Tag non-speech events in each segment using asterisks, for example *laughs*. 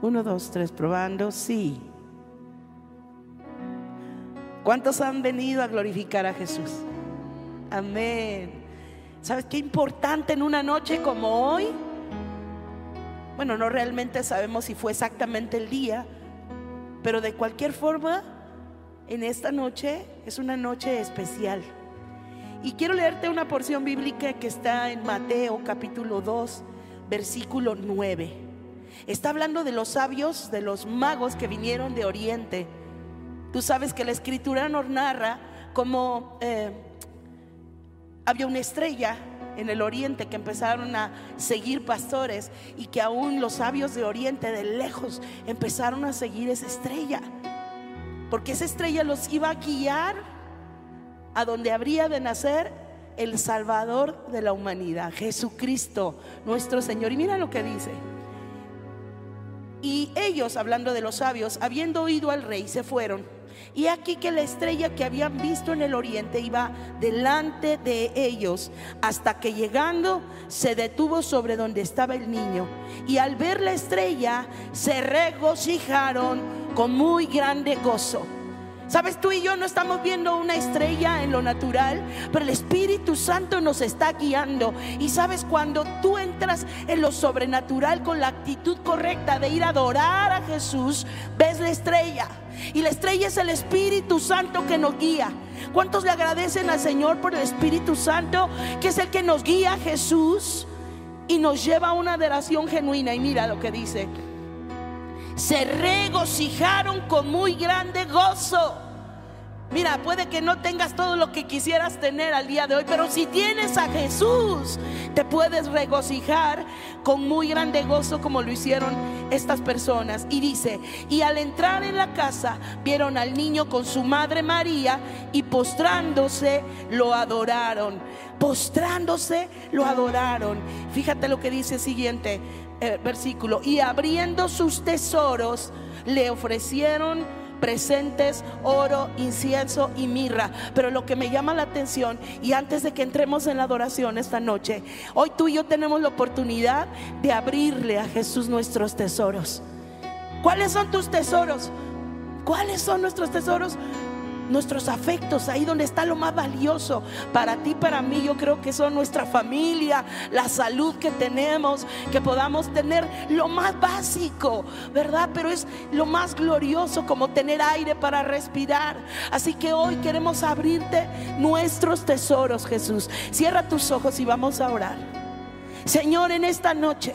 Uno, dos, tres, probando. Sí. ¿Cuántos han venido a glorificar a Jesús? Amén. ¿Sabes qué importante en una noche como hoy? Bueno, no realmente sabemos si fue exactamente el día, pero de cualquier forma, en esta noche es una noche especial. Y quiero leerte una porción bíblica que está en Mateo capítulo 2, versículo 9. Está hablando de los sabios, de los magos que vinieron de Oriente. Tú sabes que la escritura nos narra como eh, había una estrella en el oriente que empezaron a seguir pastores y que aún los sabios de oriente de lejos empezaron a seguir esa estrella. Porque esa estrella los iba a guiar a donde habría de nacer el Salvador de la humanidad, Jesucristo, nuestro Señor. Y mira lo que dice. Y ellos, hablando de los sabios, habiendo oído al rey, se fueron. Y aquí que la estrella que habían visto en el oriente iba delante de ellos hasta que llegando se detuvo sobre donde estaba el niño. Y al ver la estrella se regocijaron con muy grande gozo. Sabes, tú y yo no estamos viendo una estrella en lo natural, pero el Espíritu Santo nos está guiando. Y sabes, cuando tú entras en lo sobrenatural con la actitud correcta de ir a adorar a Jesús, ves la estrella. Y la estrella es el Espíritu Santo que nos guía. ¿Cuántos le agradecen al Señor por el Espíritu Santo, que es el que nos guía a Jesús y nos lleva a una adoración genuina? Y mira lo que dice se regocijaron con muy grande gozo. Mira, puede que no tengas todo lo que quisieras tener al día de hoy, pero si tienes a Jesús, te puedes regocijar con muy grande gozo como lo hicieron estas personas. Y dice, y al entrar en la casa, vieron al niño con su madre María y postrándose lo adoraron. Postrándose lo adoraron. Fíjate lo que dice el siguiente eh, versículo. Y abriendo sus tesoros, le ofrecieron presentes, oro, incienso y mirra. Pero lo que me llama la atención, y antes de que entremos en la adoración esta noche, hoy tú y yo tenemos la oportunidad de abrirle a Jesús nuestros tesoros. ¿Cuáles son tus tesoros? ¿Cuáles son nuestros tesoros? Nuestros afectos, ahí donde está lo más valioso para ti, para mí. Yo creo que son nuestra familia, la salud que tenemos, que podamos tener lo más básico, ¿verdad? Pero es lo más glorioso como tener aire para respirar. Así que hoy queremos abrirte nuestros tesoros, Jesús. Cierra tus ojos y vamos a orar. Señor, en esta noche.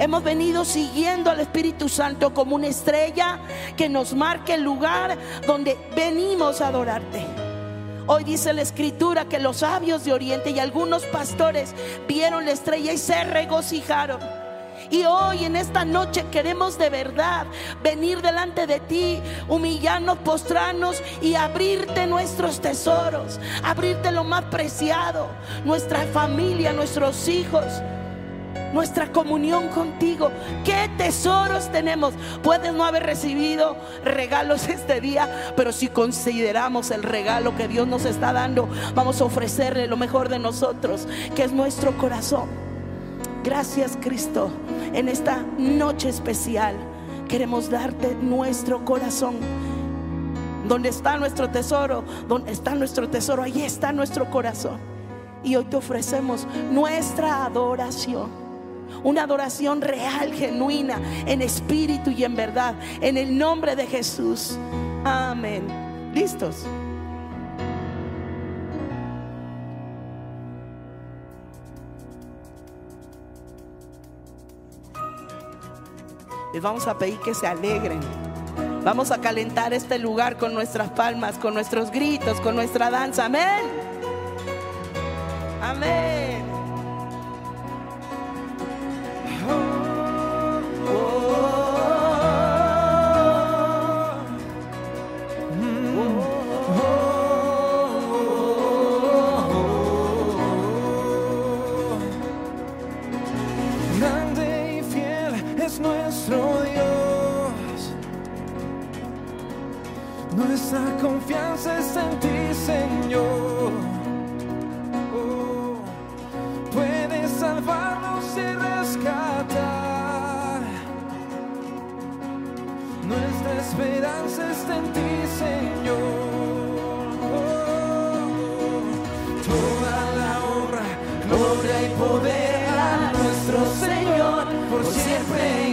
Hemos venido siguiendo al Espíritu Santo como una estrella que nos marque el lugar donde venimos a adorarte. Hoy dice la escritura que los sabios de Oriente y algunos pastores vieron la estrella y se regocijaron. Y hoy en esta noche queremos de verdad venir delante de ti, humillarnos, postrarnos y abrirte nuestros tesoros, abrirte lo más preciado, nuestra familia, nuestros hijos nuestra comunión contigo. ¿Qué tesoros tenemos? Puedes no haber recibido regalos *laughs* este día, pero si consideramos el regalo que Dios nos está dando, vamos a ofrecerle lo mejor de nosotros, que es nuestro corazón. Gracias Cristo. En esta noche especial queremos darte nuestro corazón. Donde está nuestro tesoro, donde está nuestro tesoro, ahí está nuestro corazón. Y hoy te ofrecemos nuestra adoración una adoración real, genuina, en espíritu y en verdad, en el nombre de Jesús. Amén. ¿Listos? Les vamos a pedir que se alegren. Vamos a calentar este lugar con nuestras palmas, con nuestros gritos, con nuestra danza. Amén. Amén. haces en ti, Señor. Oh, Puedes salvarnos y rescatar. Nuestra esperanza está en ti, Señor. Oh, toda la honra, gloria y poder a nuestro Señor por siempre.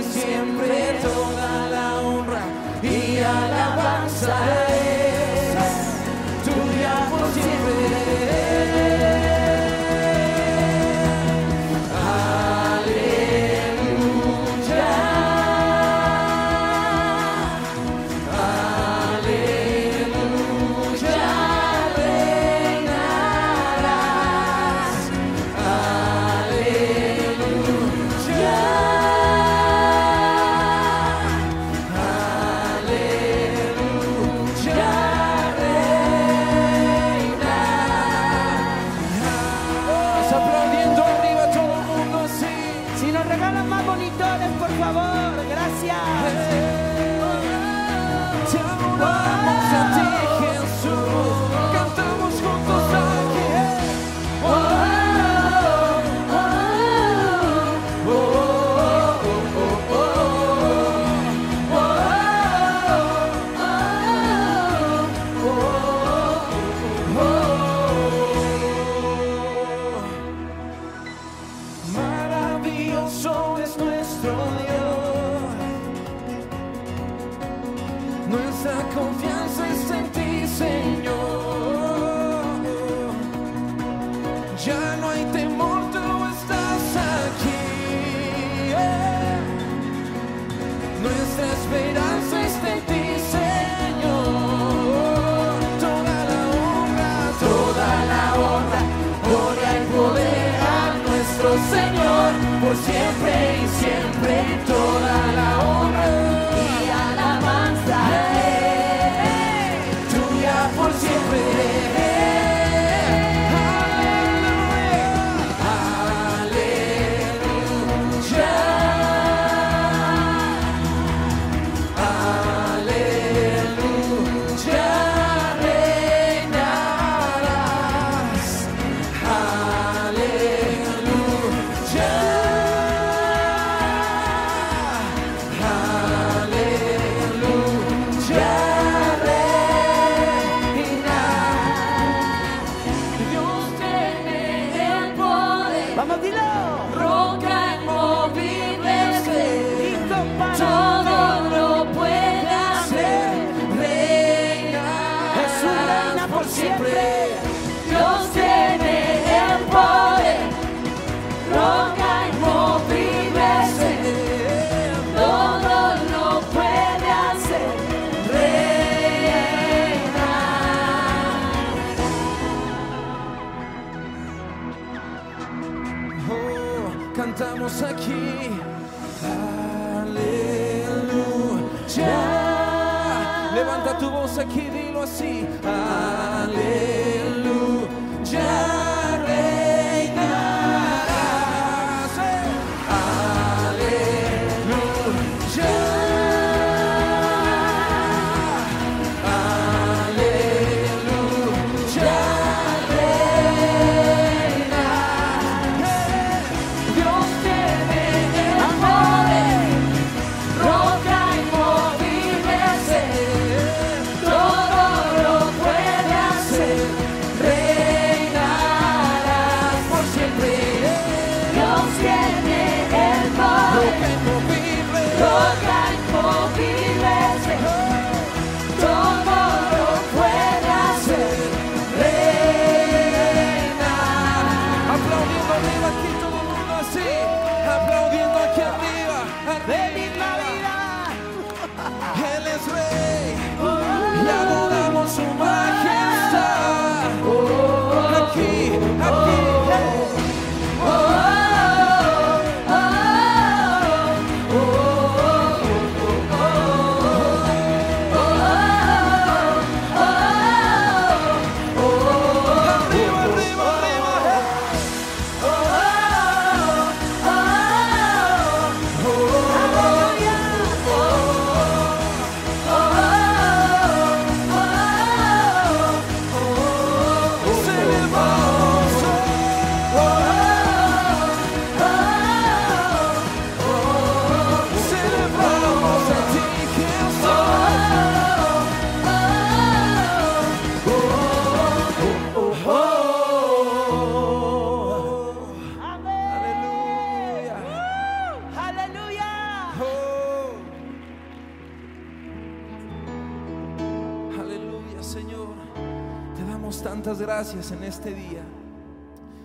Este día.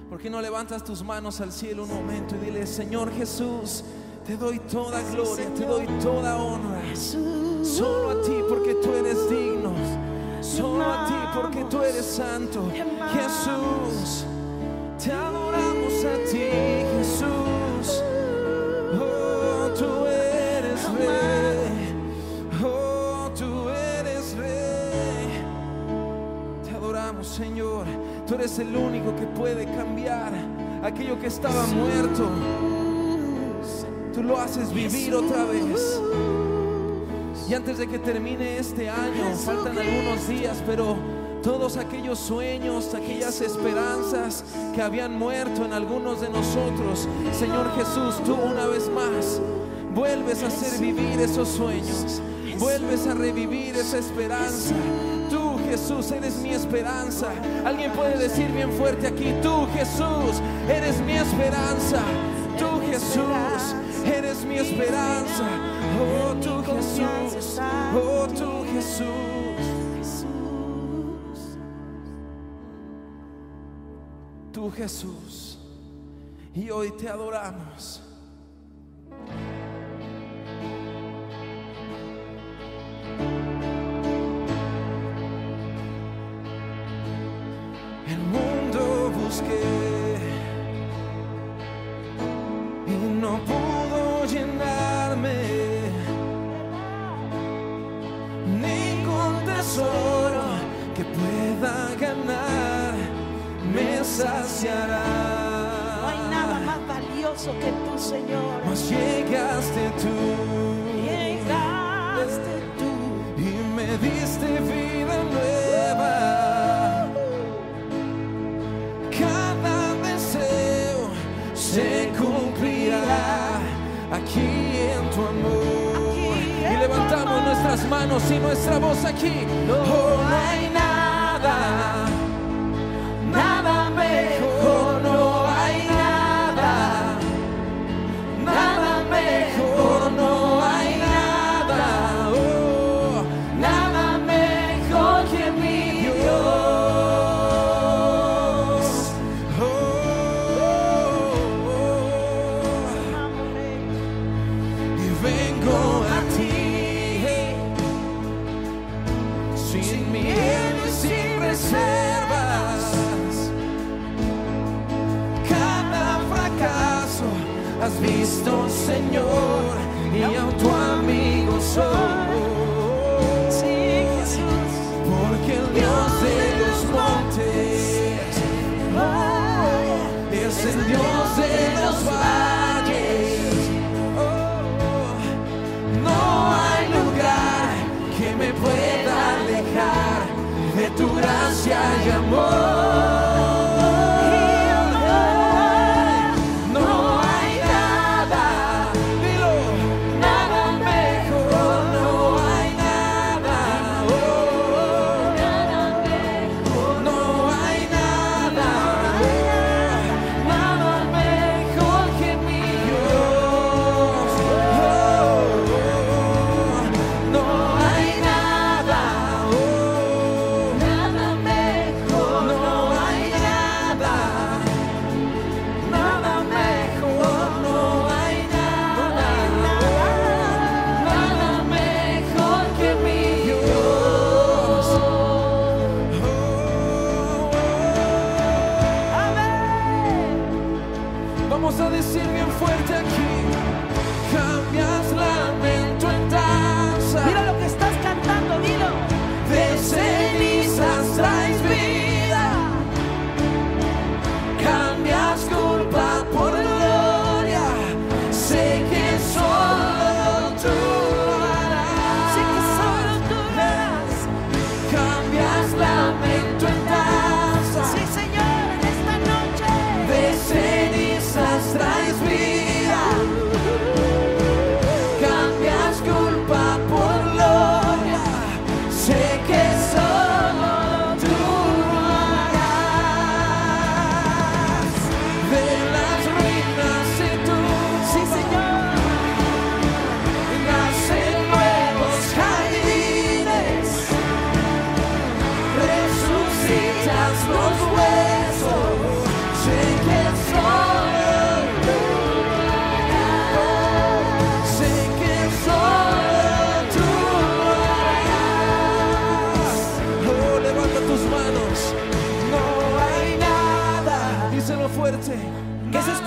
¿Por qué no levantas tus manos al cielo un momento y dile, Señor Jesús, te doy toda gloria, te doy toda honra. Solo a ti porque tú eres digno. Solo a ti porque tú eres santo. Jesús, te adoramos a ti, Eres el único que puede cambiar aquello que estaba muerto. Tú lo haces vivir otra vez. Y antes de que termine este año, faltan algunos días, pero todos aquellos sueños, aquellas esperanzas que habían muerto en algunos de nosotros, Señor Jesús, tú una vez más vuelves a hacer vivir esos sueños, vuelves a revivir esa esperanza. Jesús, eres mi esperanza. Alguien puede decir bien fuerte aquí, tú, Jesús, eres mi esperanza. Tú, Jesús, eres mi esperanza. Oh, tú, Jesús. Oh, tú, Jesús. Tú, Jesús. Y hoy te adoramos.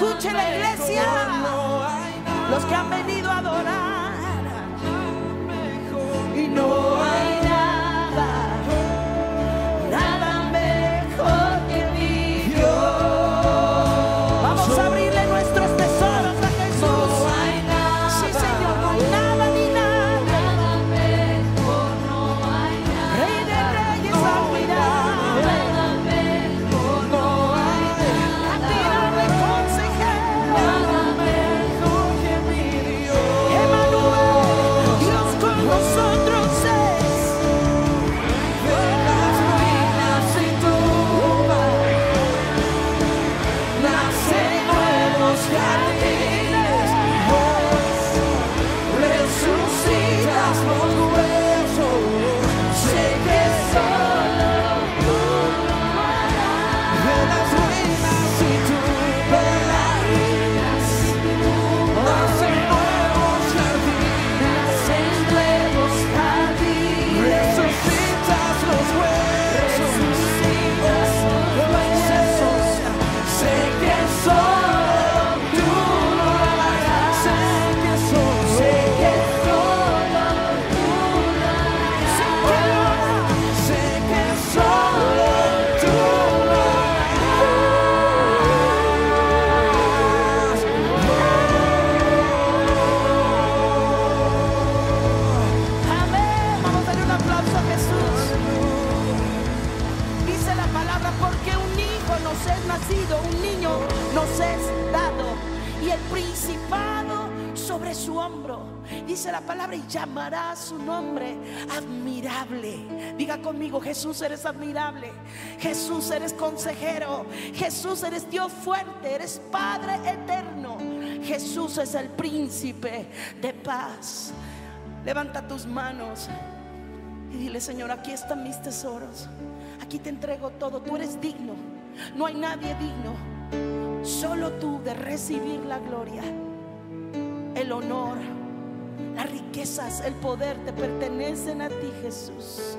Escuche la iglesia. Los que han venido es nacido, un niño nos es dado, y el principado sobre su hombro. Dice la palabra, y llamará su nombre admirable. Diga conmigo, Jesús eres admirable. Jesús eres consejero. Jesús eres Dios fuerte. Eres Padre eterno. Jesús es el príncipe de paz. Levanta tus manos y dile, Señor, aquí están mis tesoros. Aquí te entrego todo. Tú eres digno. No hay nadie digno. Solo tú de recibir la gloria, el honor, las riquezas, el poder te pertenecen a ti, Jesús.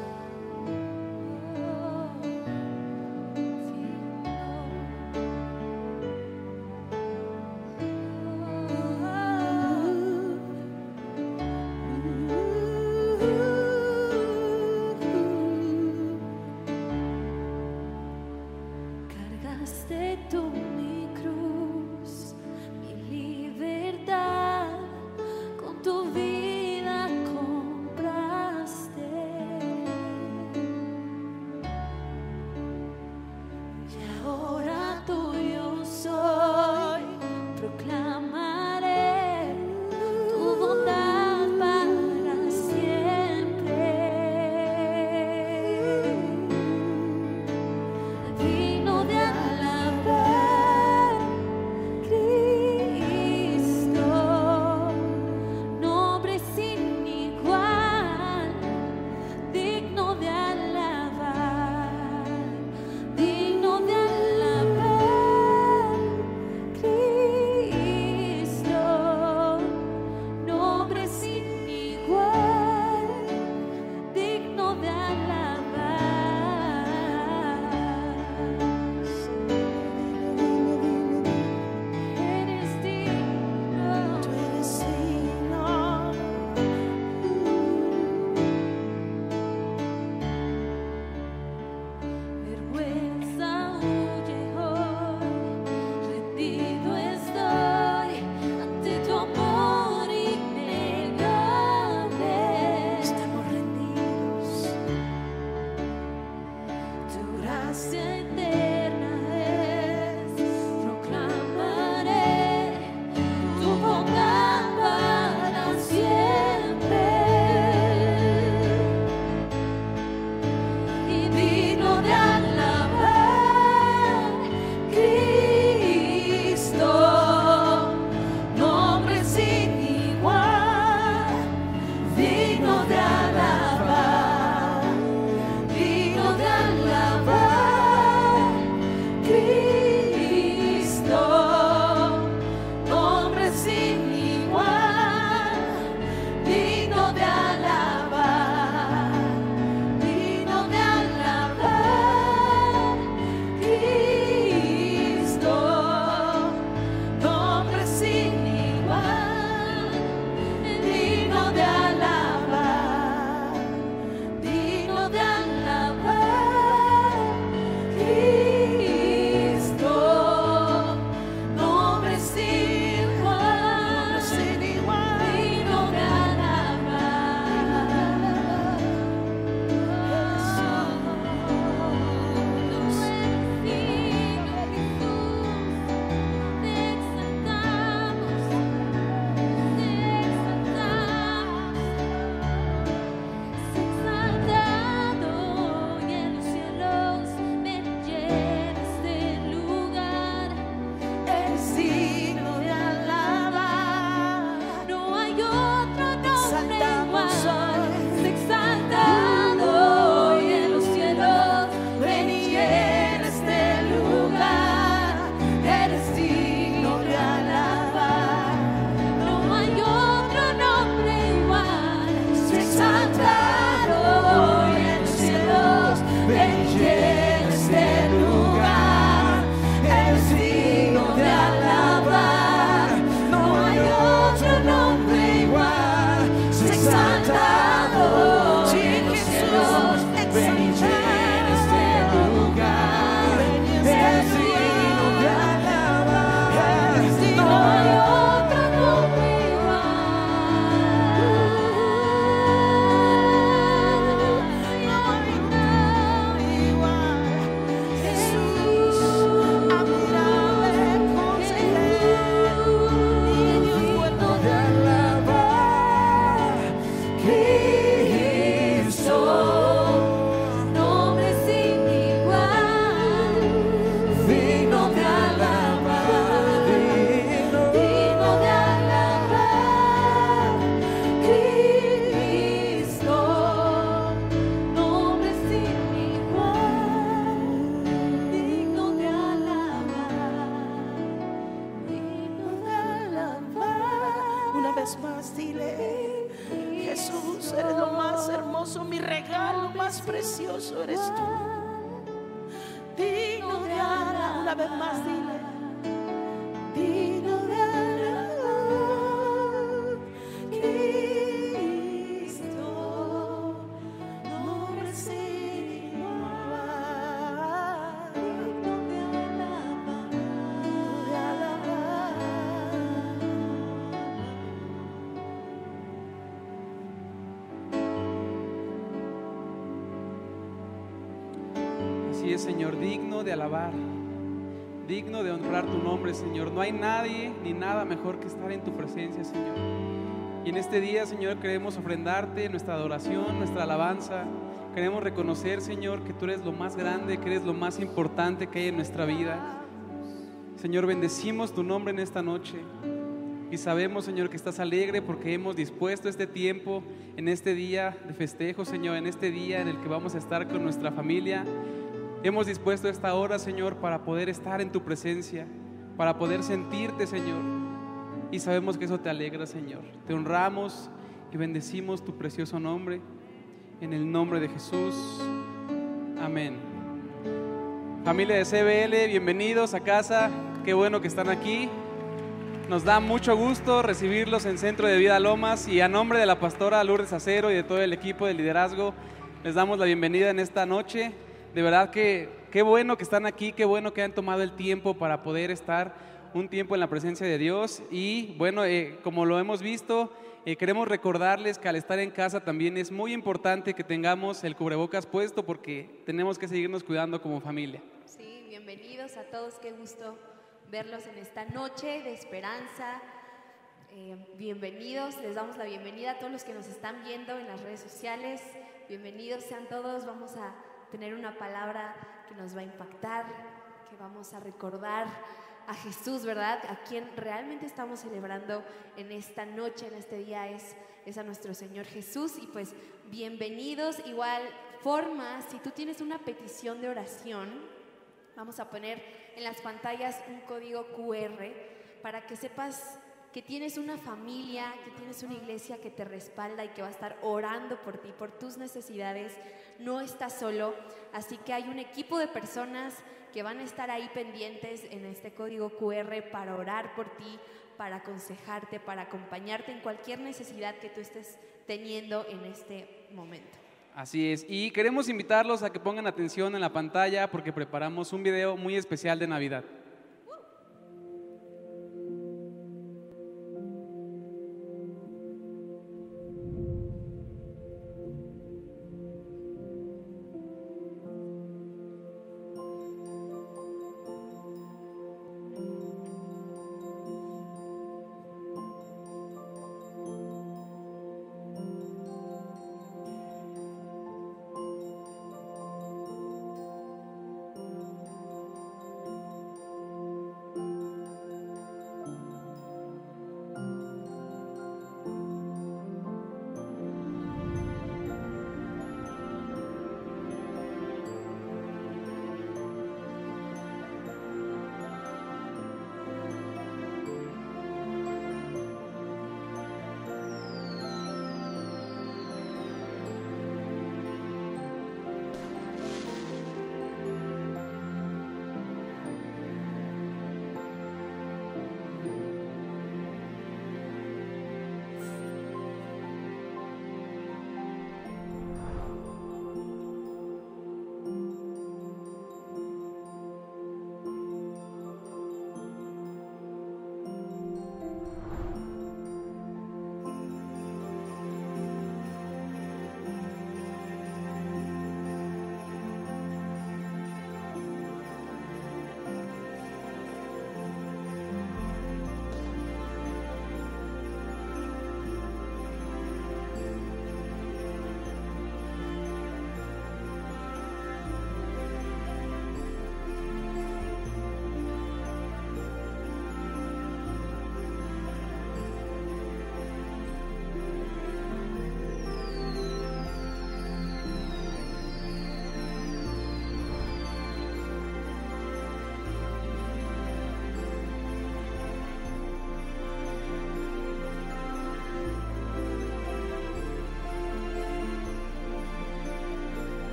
Señor. No hay nadie ni nada mejor que estar en tu presencia, Señor. Y en este día, Señor, queremos ofrendarte nuestra adoración, nuestra alabanza. Queremos reconocer, Señor, que tú eres lo más grande, que eres lo más importante que hay en nuestra vida. Señor, bendecimos tu nombre en esta noche. Y sabemos, Señor, que estás alegre porque hemos dispuesto este tiempo en este día de festejo, Señor, en este día en el que vamos a estar con nuestra familia. Hemos dispuesto esta hora, Señor, para poder estar en tu presencia, para poder sentirte, Señor. Y sabemos que eso te alegra, Señor. Te honramos y bendecimos tu precioso nombre. En el nombre de Jesús. Amén. Familia de CBL, bienvenidos a casa. Qué bueno que están aquí. Nos da mucho gusto recibirlos en Centro de Vida Lomas y a nombre de la pastora Lourdes Acero y de todo el equipo de liderazgo, les damos la bienvenida en esta noche. De verdad que qué bueno que están aquí, qué bueno que han tomado el tiempo para poder estar un tiempo en la presencia de Dios. Y bueno, eh, como lo hemos visto, eh, queremos recordarles que al estar en casa también es muy importante que tengamos el cubrebocas puesto porque tenemos que seguirnos cuidando como familia. Sí, bienvenidos a todos, qué gusto verlos en esta noche de esperanza. Eh, bienvenidos, les damos la bienvenida a todos los que nos están viendo en las redes sociales. Bienvenidos sean todos, vamos a tener una palabra que nos va a impactar, que vamos a recordar a Jesús, ¿verdad? A quien realmente estamos celebrando en esta noche, en este día, es, es a nuestro Señor Jesús. Y pues bienvenidos, igual forma, si tú tienes una petición de oración, Vamos a poner en las pantallas un código QR para que sepas que tienes una familia, que tienes una iglesia que te respalda y que va a estar orando por ti, por tus necesidades. No estás solo, así que hay un equipo de personas que van a estar ahí pendientes en este código QR para orar por ti, para aconsejarte, para acompañarte en cualquier necesidad que tú estés teniendo en este momento. Así es, y queremos invitarlos a que pongan atención en la pantalla porque preparamos un video muy especial de Navidad.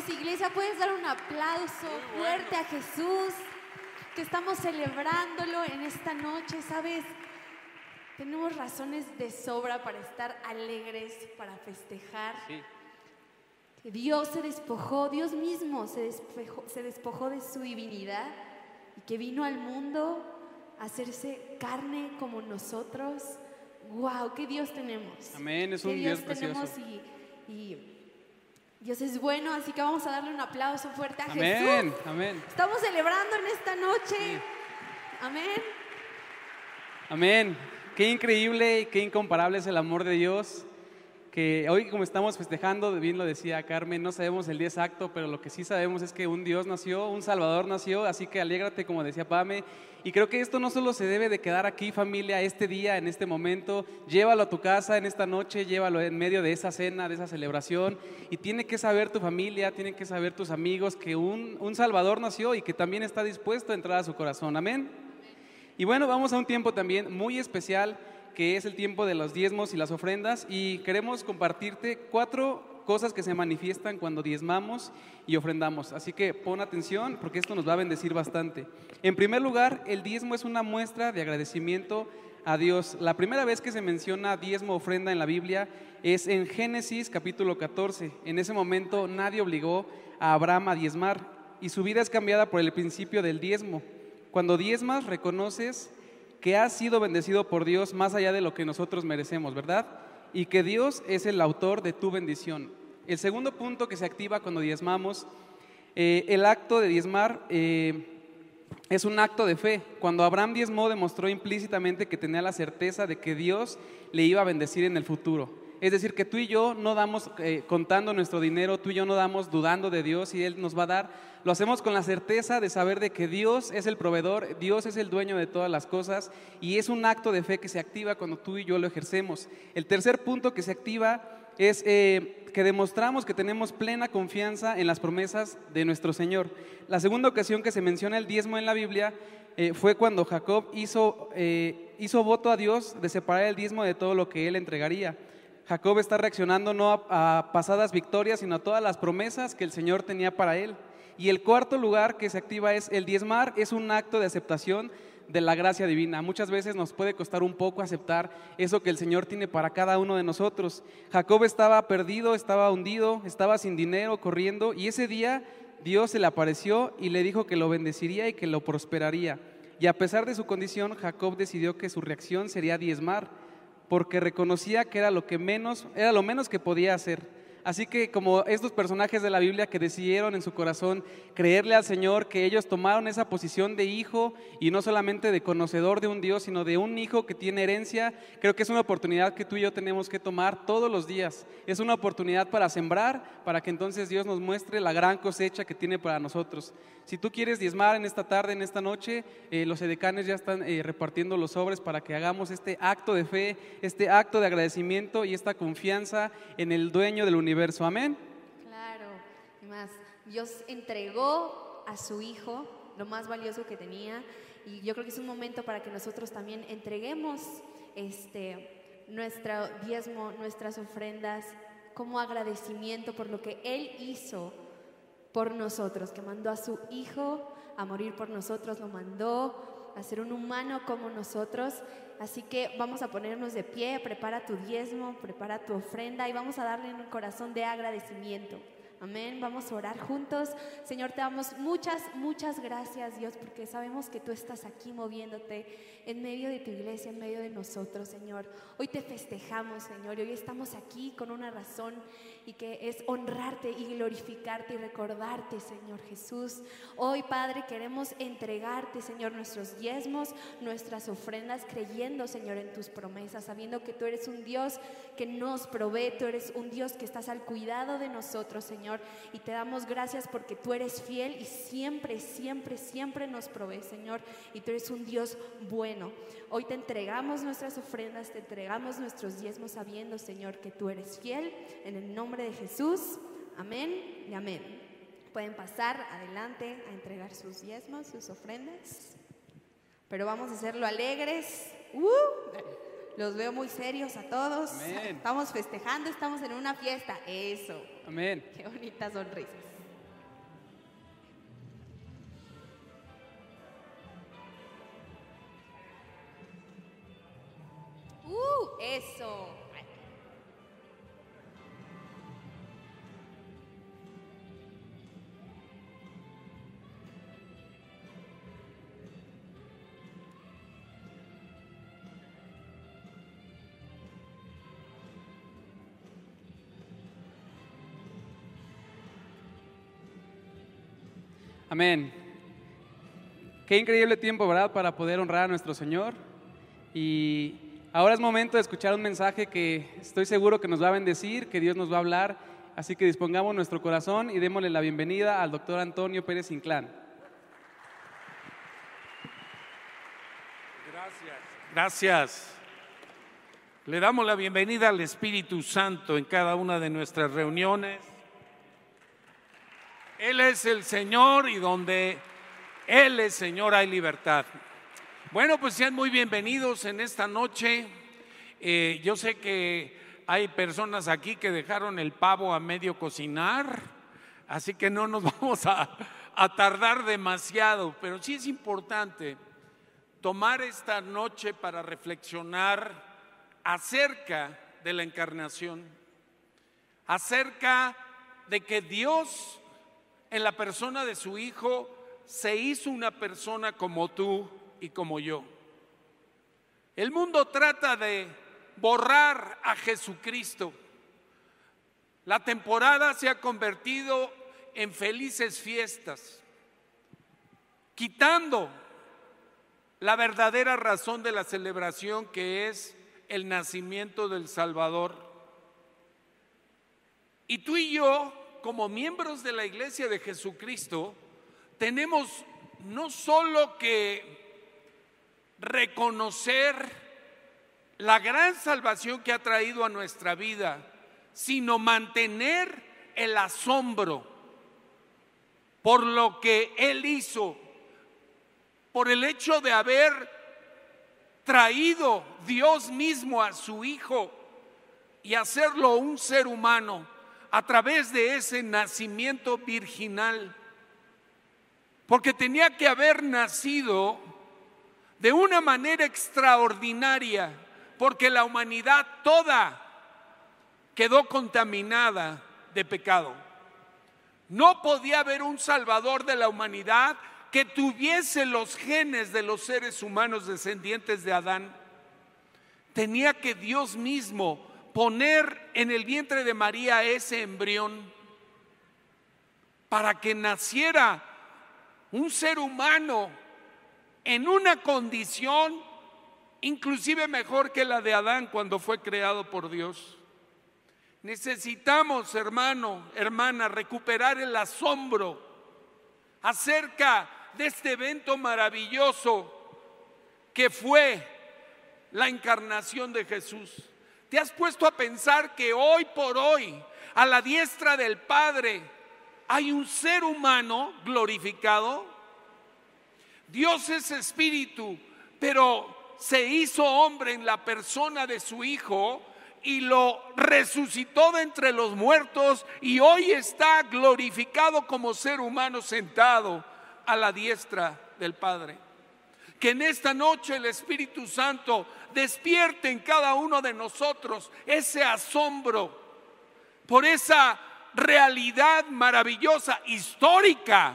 Vamos, iglesia, puedes dar un aplauso fuerte a Jesús, que estamos celebrándolo en esta noche, ¿sabes? Tenemos razones de sobra para estar alegres, para festejar. Sí. Que Dios se despojó, Dios mismo se despojó, se despojó de su divinidad y que vino al mundo a hacerse carne como nosotros. ¡Wow! ¡Qué Dios tenemos! Amén, es ¿Qué un Dios tenemos precioso. y, y Dios es bueno, así que vamos a darle un aplauso fuerte a Amén, Jesús. amén. Estamos celebrando en esta noche. Amén. Amén. Qué increíble y qué incomparable es el amor de Dios. Que hoy como estamos festejando, bien lo decía Carmen, no sabemos el día exacto, pero lo que sí sabemos es que un Dios nació, un Salvador nació, así que alégrate como decía Pame. Y creo que esto no solo se debe de quedar aquí familia este día, en este momento, llévalo a tu casa en esta noche, llévalo en medio de esa cena, de esa celebración. Y tiene que saber tu familia, tienen que saber tus amigos que un, un Salvador nació y que también está dispuesto a entrar a su corazón. Amén. Y bueno, vamos a un tiempo también muy especial, que es el tiempo de los diezmos y las ofrendas, y queremos compartirte cuatro cosas que se manifiestan cuando diezmamos y ofrendamos. Así que pon atención porque esto nos va a bendecir bastante. En primer lugar, el diezmo es una muestra de agradecimiento a Dios. La primera vez que se menciona diezmo ofrenda en la Biblia es en Génesis capítulo 14. En ese momento nadie obligó a Abraham a diezmar y su vida es cambiada por el principio del diezmo. Cuando diezmas, reconoces que has sido bendecido por Dios más allá de lo que nosotros merecemos, ¿verdad? Y que Dios es el autor de tu bendición. El segundo punto que se activa cuando diezmamos, eh, el acto de diezmar eh, es un acto de fe. Cuando Abraham diezmó, demostró implícitamente que tenía la certeza de que Dios le iba a bendecir en el futuro. Es decir, que tú y yo no damos eh, contando nuestro dinero, tú y yo no damos dudando de Dios y Él nos va a dar. Lo hacemos con la certeza de saber de que Dios es el proveedor, Dios es el dueño de todas las cosas y es un acto de fe que se activa cuando tú y yo lo ejercemos. El tercer punto que se activa es eh, que demostramos que tenemos plena confianza en las promesas de nuestro Señor. La segunda ocasión que se menciona el diezmo en la Biblia eh, fue cuando Jacob hizo, hizo voto a Dios de separar el diezmo de todo lo que él entregaría. Jacob está reaccionando no a, pasadas victorias, sino a todas las promesas que el Señor tenía para él. Y el cuarto lugar que se activa es el diezmar, es un acto de aceptación de la gracia divina. Muchas veces nos puede costar un poco aceptar eso que el Señor tiene para cada uno de nosotros. Jacob estaba perdido, estaba hundido, estaba sin dinero, corriendo, y ese día Dios se le apareció y le dijo que lo bendeciría y que lo prosperaría. Y a pesar de su condición, Jacob decidió que su reacción sería diezmar, porque reconocía que era lo que menos, era lo menos que podía hacer. Así que como estos personajes de la Biblia que decidieron en su corazón creerle al Señor, que ellos tomaron esa posición de hijo y no solamente de conocedor de un Dios, sino de un hijo que tiene herencia, creo que es una oportunidad que tú y yo tenemos que tomar todos los días. Es una oportunidad para sembrar, para que entonces Dios nos muestre la gran cosecha que tiene para nosotros. Si tú quieres diezmar en esta tarde, en esta noche, eh, los edecanes ya están eh, repartiendo los sobres para que hagamos este acto de fe, este acto de agradecimiento y esta confianza en el dueño del universo. Amén. Claro, y más, Dios entregó a su Hijo lo más valioso que tenía y yo creo que es un momento para que nosotros también entreguemos este, nuestro diezmo, nuestras ofrendas como agradecimiento por lo que Él hizo por nosotros, que mandó a su Hijo a morir por nosotros, lo mandó a ser un humano como nosotros. Así que vamos a ponernos de pie, prepara tu diezmo, prepara tu ofrenda y vamos a darle un corazón de agradecimiento. Amén. Vamos a orar juntos. Señor, te damos muchas, muchas gracias, Dios, porque sabemos que tú estás aquí moviéndote en medio de tu iglesia, en medio de nosotros, Señor. Hoy te festejamos, Señor, y hoy estamos aquí con una razón y que es honrarte y glorificarte y recordarte, Señor Jesús. Hoy, Padre, queremos entregarte, Señor, nuestros diezmos, nuestras ofrendas, creyendo, Señor, en tus promesas, sabiendo que tú eres un Dios que nos provee, tú eres un Dios que estás al cuidado de nosotros, Señor, y te damos gracias porque tú eres fiel y siempre, siempre, siempre nos provee, Señor, y tú eres un Dios bueno. Hoy te entregamos nuestras ofrendas, te entregamos nuestros diezmos sabiendo, Señor, que tú eres fiel. En el nombre de Jesús. Amén y amén. Pueden pasar adelante a entregar sus diezmos, sus ofrendas. Pero vamos a hacerlo alegres. Uh, los veo muy serios a todos. Estamos festejando, estamos en una fiesta. Eso. Amén. Qué bonitas sonrisas. Uh, eso. Amén. Qué increíble tiempo, ¿verdad? Para poder honrar a nuestro Señor. Y ahora es momento de escuchar un mensaje que estoy seguro que nos va a bendecir, que Dios nos va a hablar. Así que dispongamos nuestro corazón y démosle la bienvenida al doctor Antonio Pérez Inclán. Gracias. Gracias. Le damos la bienvenida al Espíritu Santo en cada una de nuestras reuniones. Él es el Señor y donde Él es Señor hay libertad. Bueno, pues sean muy bienvenidos en esta noche. Eh, yo sé que hay personas aquí que dejaron el pavo a medio cocinar, así que no nos *laughs* vamos a, a tardar demasiado, pero sí es importante tomar esta noche para reflexionar acerca de la encarnación, acerca de que Dios en la persona de su Hijo se hizo una persona como tú y como yo. El mundo trata de borrar a Jesucristo. La temporada se ha convertido en felices fiestas, quitando la verdadera razón de la celebración que es el nacimiento del Salvador. Y tú y yo, como miembros de la iglesia de Jesucristo, tenemos no solo que reconocer la gran salvación que ha traído a nuestra vida, sino mantener el asombro por lo que Él hizo, por el hecho de haber traído Dios mismo a su Hijo y hacerlo un ser humano a través de ese nacimiento virginal. Porque tenía que haber nacido de una manera extraordinaria, porque la humanidad toda quedó contaminada de pecado. No podía haber un salvador de la humanidad que tuviese los genes de los seres humanos descendientes de Adán. Tenía que Dios mismo poner en el vientre de María ese embrión para que naciera un ser humano en una condición inclusive mejor que la de Adán cuando fue creado por Dios. Necesitamos, hermano, hermana, recuperar el asombro acerca de este evento maravilloso que fue la encarnación de Jesús. ¿Te has puesto a pensar que hoy por hoy, a la diestra del Padre, hay un ser humano glorificado? Dios es espíritu, pero se hizo hombre en la persona de su Hijo y lo resucitó de entre los muertos y hoy está glorificado como ser humano sentado a la diestra del Padre. Que en esta noche el Espíritu Santo despierte en cada uno de nosotros ese asombro por esa realidad maravillosa, histórica,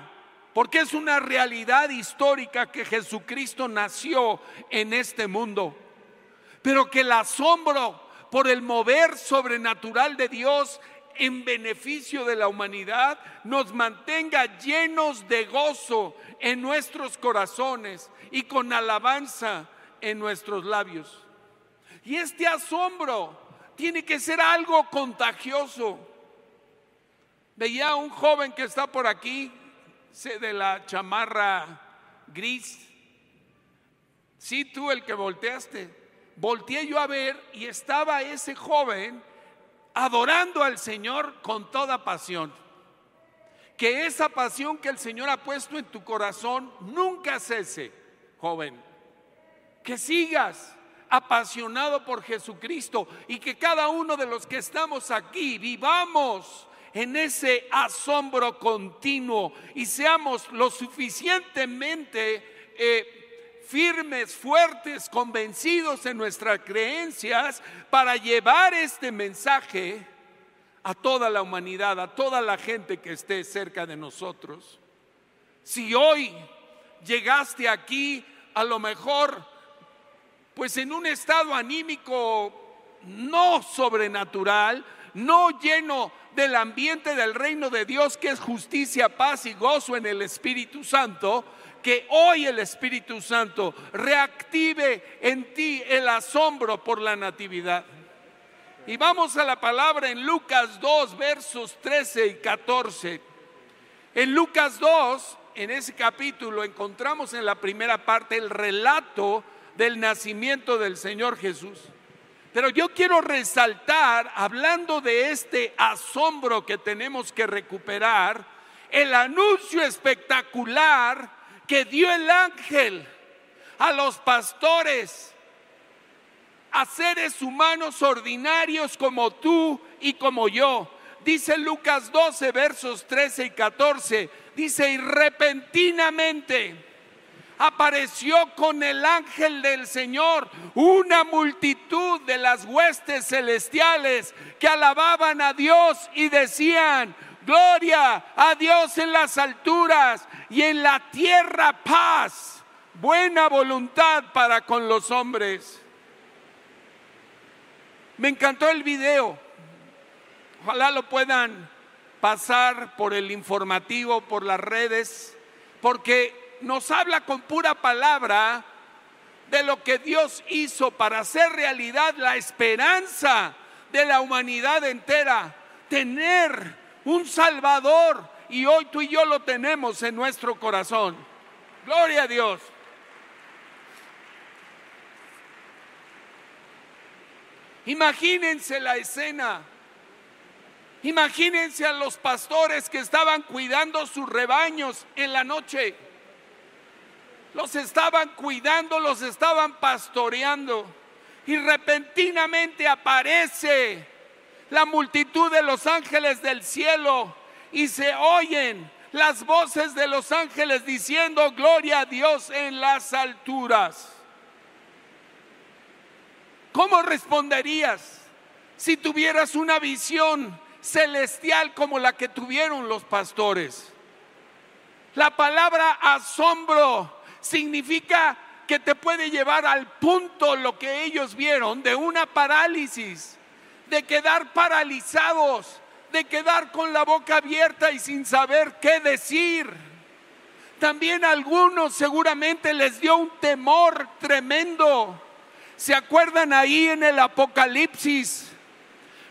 porque es una realidad histórica que Jesucristo nació en este mundo, pero que el asombro por el mover sobrenatural de Dios en beneficio de la humanidad nos mantenga llenos de gozo en nuestros corazones y con alabanza en nuestros labios. Y este asombro tiene que ser algo contagioso. Veía a un joven que está por aquí, de la chamarra gris. Sí, tú el que volteaste. Volteé yo a ver y estaba ese joven adorando al Señor con toda pasión. Que esa pasión que el Señor ha puesto en tu corazón nunca cese, joven. Que sigas apasionado por Jesucristo y que cada uno de los que estamos aquí vivamos en ese asombro continuo y seamos lo suficientemente eh, firmes, fuertes, convencidos en nuestras creencias para llevar este mensaje a toda la humanidad, a toda la gente que esté cerca de nosotros. Si hoy llegaste aquí, a lo mejor, pues en un estado anímico no sobrenatural, no lleno del ambiente del reino de Dios, que es justicia, paz y gozo en el Espíritu Santo, que hoy el Espíritu Santo reactive en ti el asombro por la natividad. Y vamos a la palabra en Lucas 2, versos 13 y 14. En Lucas 2, en ese capítulo, encontramos en la primera parte el relato del nacimiento del Señor Jesús. Pero yo quiero resaltar, hablando de este asombro que tenemos que recuperar, el anuncio espectacular que dio el ángel a los pastores, a seres humanos ordinarios como tú y como yo. Dice Lucas 12, versos 13 y 14, dice, y repentinamente apareció con el ángel del Señor una multitud de las huestes celestiales que alababan a Dios y decían, gloria a Dios en las alturas y en la tierra paz, buena voluntad para con los hombres. Me encantó el video. Ojalá lo puedan pasar por el informativo, por las redes, porque nos habla con pura palabra de lo que Dios hizo para hacer realidad la esperanza de la humanidad entera, tener un Salvador y hoy tú y yo lo tenemos en nuestro corazón. Gloria a Dios. Imagínense la escena. Imagínense a los pastores que estaban cuidando sus rebaños en la noche los estaban cuidando, los estaban pastoreando. Y repentinamente aparece la multitud de los ángeles del cielo y se oyen las voces de los ángeles diciendo, gloria a Dios en las alturas. ¿Cómo responderías si tuvieras una visión celestial como la que tuvieron los pastores? La palabra asombro significa que te puede llevar al punto lo que ellos vieron de una parálisis, de quedar paralizados, de quedar con la boca abierta y sin saber qué decir. También a algunos seguramente les dio un temor tremendo. ¿Se acuerdan ahí en el Apocalipsis?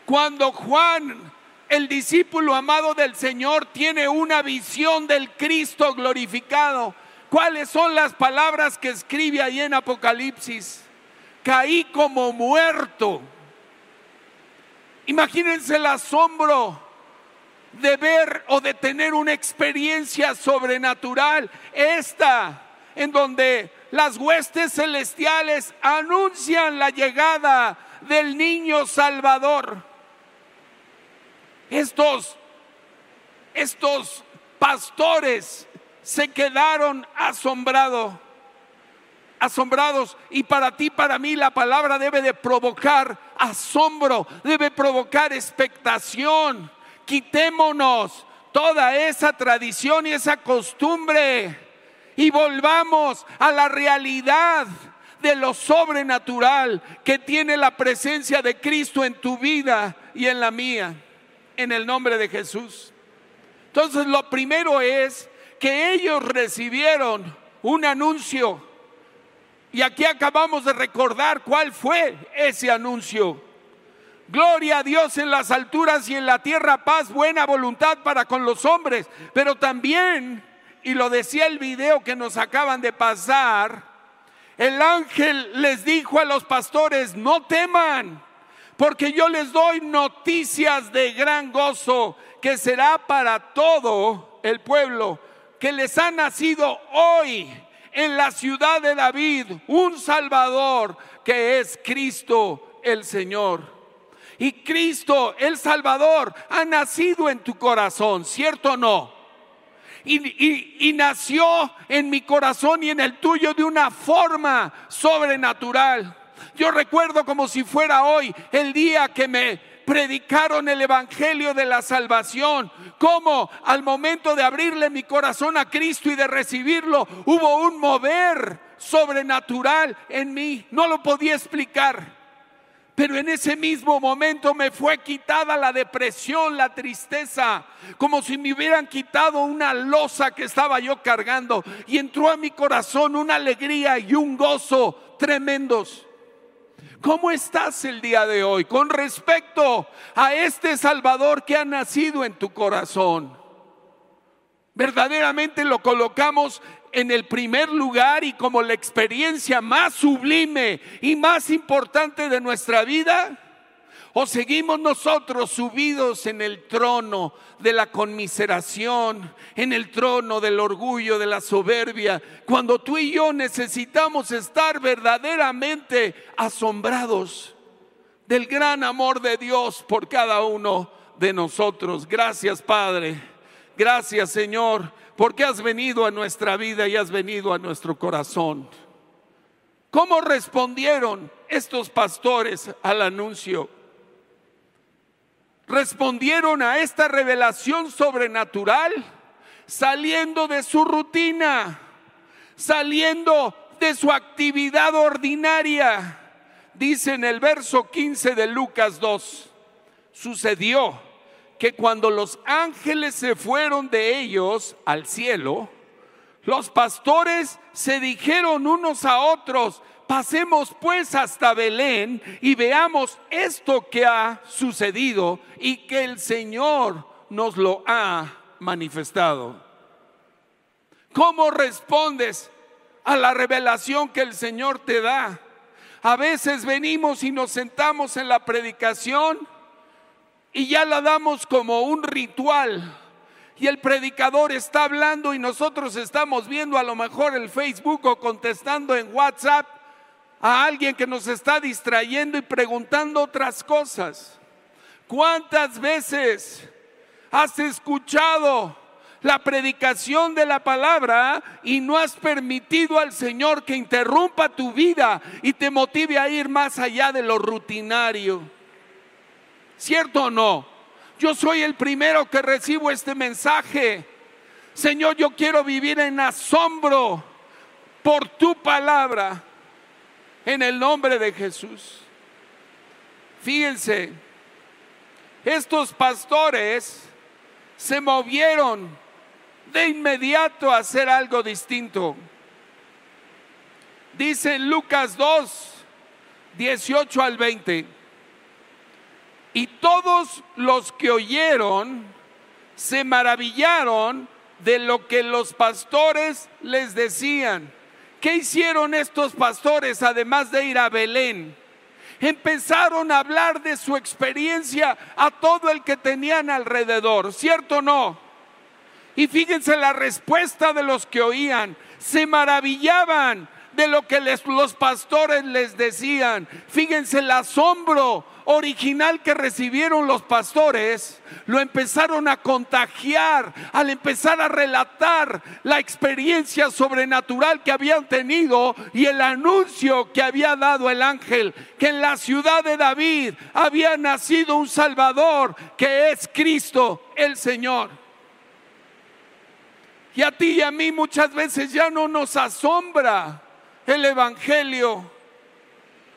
Cuando Juan, el discípulo amado del Señor, tiene una visión del Cristo glorificado ¿Cuáles son las palabras que escribe ahí en Apocalipsis? Caí como muerto. Imagínense el asombro de ver o de tener una experiencia sobrenatural. Esta, en donde las huestes celestiales anuncian la llegada del niño Salvador. Estos, estos pastores se quedaron asombrados. Asombrados. Y para ti, para mí, la palabra debe de provocar asombro, debe provocar expectación. Quitémonos toda esa tradición y esa costumbre y volvamos a la realidad de lo sobrenatural que tiene la presencia de Cristo en tu vida y en la mía, en el nombre de Jesús. Entonces lo primero es que ellos recibieron un anuncio. Y aquí acabamos de recordar cuál fue ese anuncio. Gloria a Dios en las alturas y en la tierra paz, buena voluntad para con los hombres. Pero también, y lo decía el video que nos acaban de pasar, el ángel les dijo a los pastores, no teman, porque yo les doy noticias de gran gozo que será para todo el pueblo que les ha nacido hoy en la ciudad de David un Salvador que es Cristo el Señor. Y Cristo el Salvador ha nacido en tu corazón, ¿cierto o no? y, y- y nació en mi corazón y en el tuyo de una forma sobrenatural. Yo recuerdo como si fuera hoy el día que me predicaron el Evangelio de la salvación, como al momento de abrirle mi corazón a Cristo y de recibirlo, hubo un mover sobrenatural en mí. No lo podía explicar. Pero en ese mismo momento me fue quitada la depresión, la tristeza, como si me hubieran quitado una losa que estaba yo cargando. Y entró a mi corazón una alegría y un gozo tremendos. ¿Cómo estás el día de hoy con respecto a este Salvador que ha nacido en tu corazón? verdaderamente lo colocamos en el primer lugar y como la experiencia más sublime y más importante de nuestra vida? ¿O seguimos nosotros subidos en el trono de la conmiseración, en el trono del orgullo, de la soberbia, cuando tú y yo necesitamos estar verdaderamente asombrados del gran amor de Dios por cada uno de nosotros? Gracias, Padre. Gracias, Señor, porque has venido a nuestra vida y has venido a nuestro corazón. ¿Cómo respondieron estos pastores al anuncio? Respondieron a esta revelación sobrenatural saliendo de su rutina, saliendo de su actividad ordinaria. Dice en el verso 15 de Lucas 2, sucedió que cuando los ángeles se fueron de ellos al cielo, los pastores se dijeron unos a otros, pasemos pues hasta Belén y veamos esto que ha sucedido y que el Señor nos lo ha manifestado. ¿Cómo respondes a la revelación que el Señor te da? A veces venimos y nos sentamos en la predicación y ya la damos como un ritual. Y el predicador está hablando y nosotros estamos viendo a lo mejor el Facebook o contestando en WhatsApp a alguien que nos está distrayendo y preguntando otras cosas. ¿Cuántas veces has escuchado la predicación de la palabra y no has permitido al Señor que interrumpa tu vida y te motive a ir más allá de lo rutinario? ¿Cierto o no? Yo soy el primero que recibo este mensaje. Señor, yo quiero vivir en asombro por tu palabra en el nombre de Jesús. Fíjense, estos pastores se movieron de inmediato a hacer algo distinto. Dice Lucas 2, 18 al 20. Y todos los que oyeron se maravillaron de lo que los pastores les decían. ¿Qué hicieron estos pastores además de ir a Belén? Empezaron a hablar de su experiencia a todo el que tenían alrededor, ¿cierto o no? Y fíjense la respuesta de los que oían. Se maravillaban de lo que los pastores les decían. Fíjense el asombro original que recibieron los pastores. Lo empezaron a contagiar al empezar a relatar la experiencia sobrenatural que habían tenido y el anuncio que había dado el ángel, que en la ciudad de David había nacido un Salvador que es Cristo el Señor. Y a ti y a mí muchas veces ya no nos asombra el Evangelio.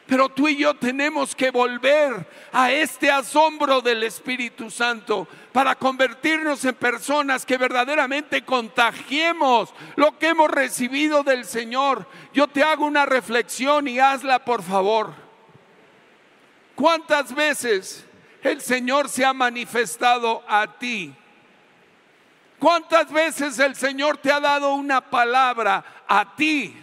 Pero tú y yo tenemos que volver a este asombro del Espíritu Santo para convertirnos en personas que verdaderamente contagiemos lo que hemos recibido del Señor. Yo te hago una reflexión y hazla por favor. ¿Cuántas veces el Señor se ha manifestado a ti? ¿Cuántas veces el Señor te ha dado una palabra a ti?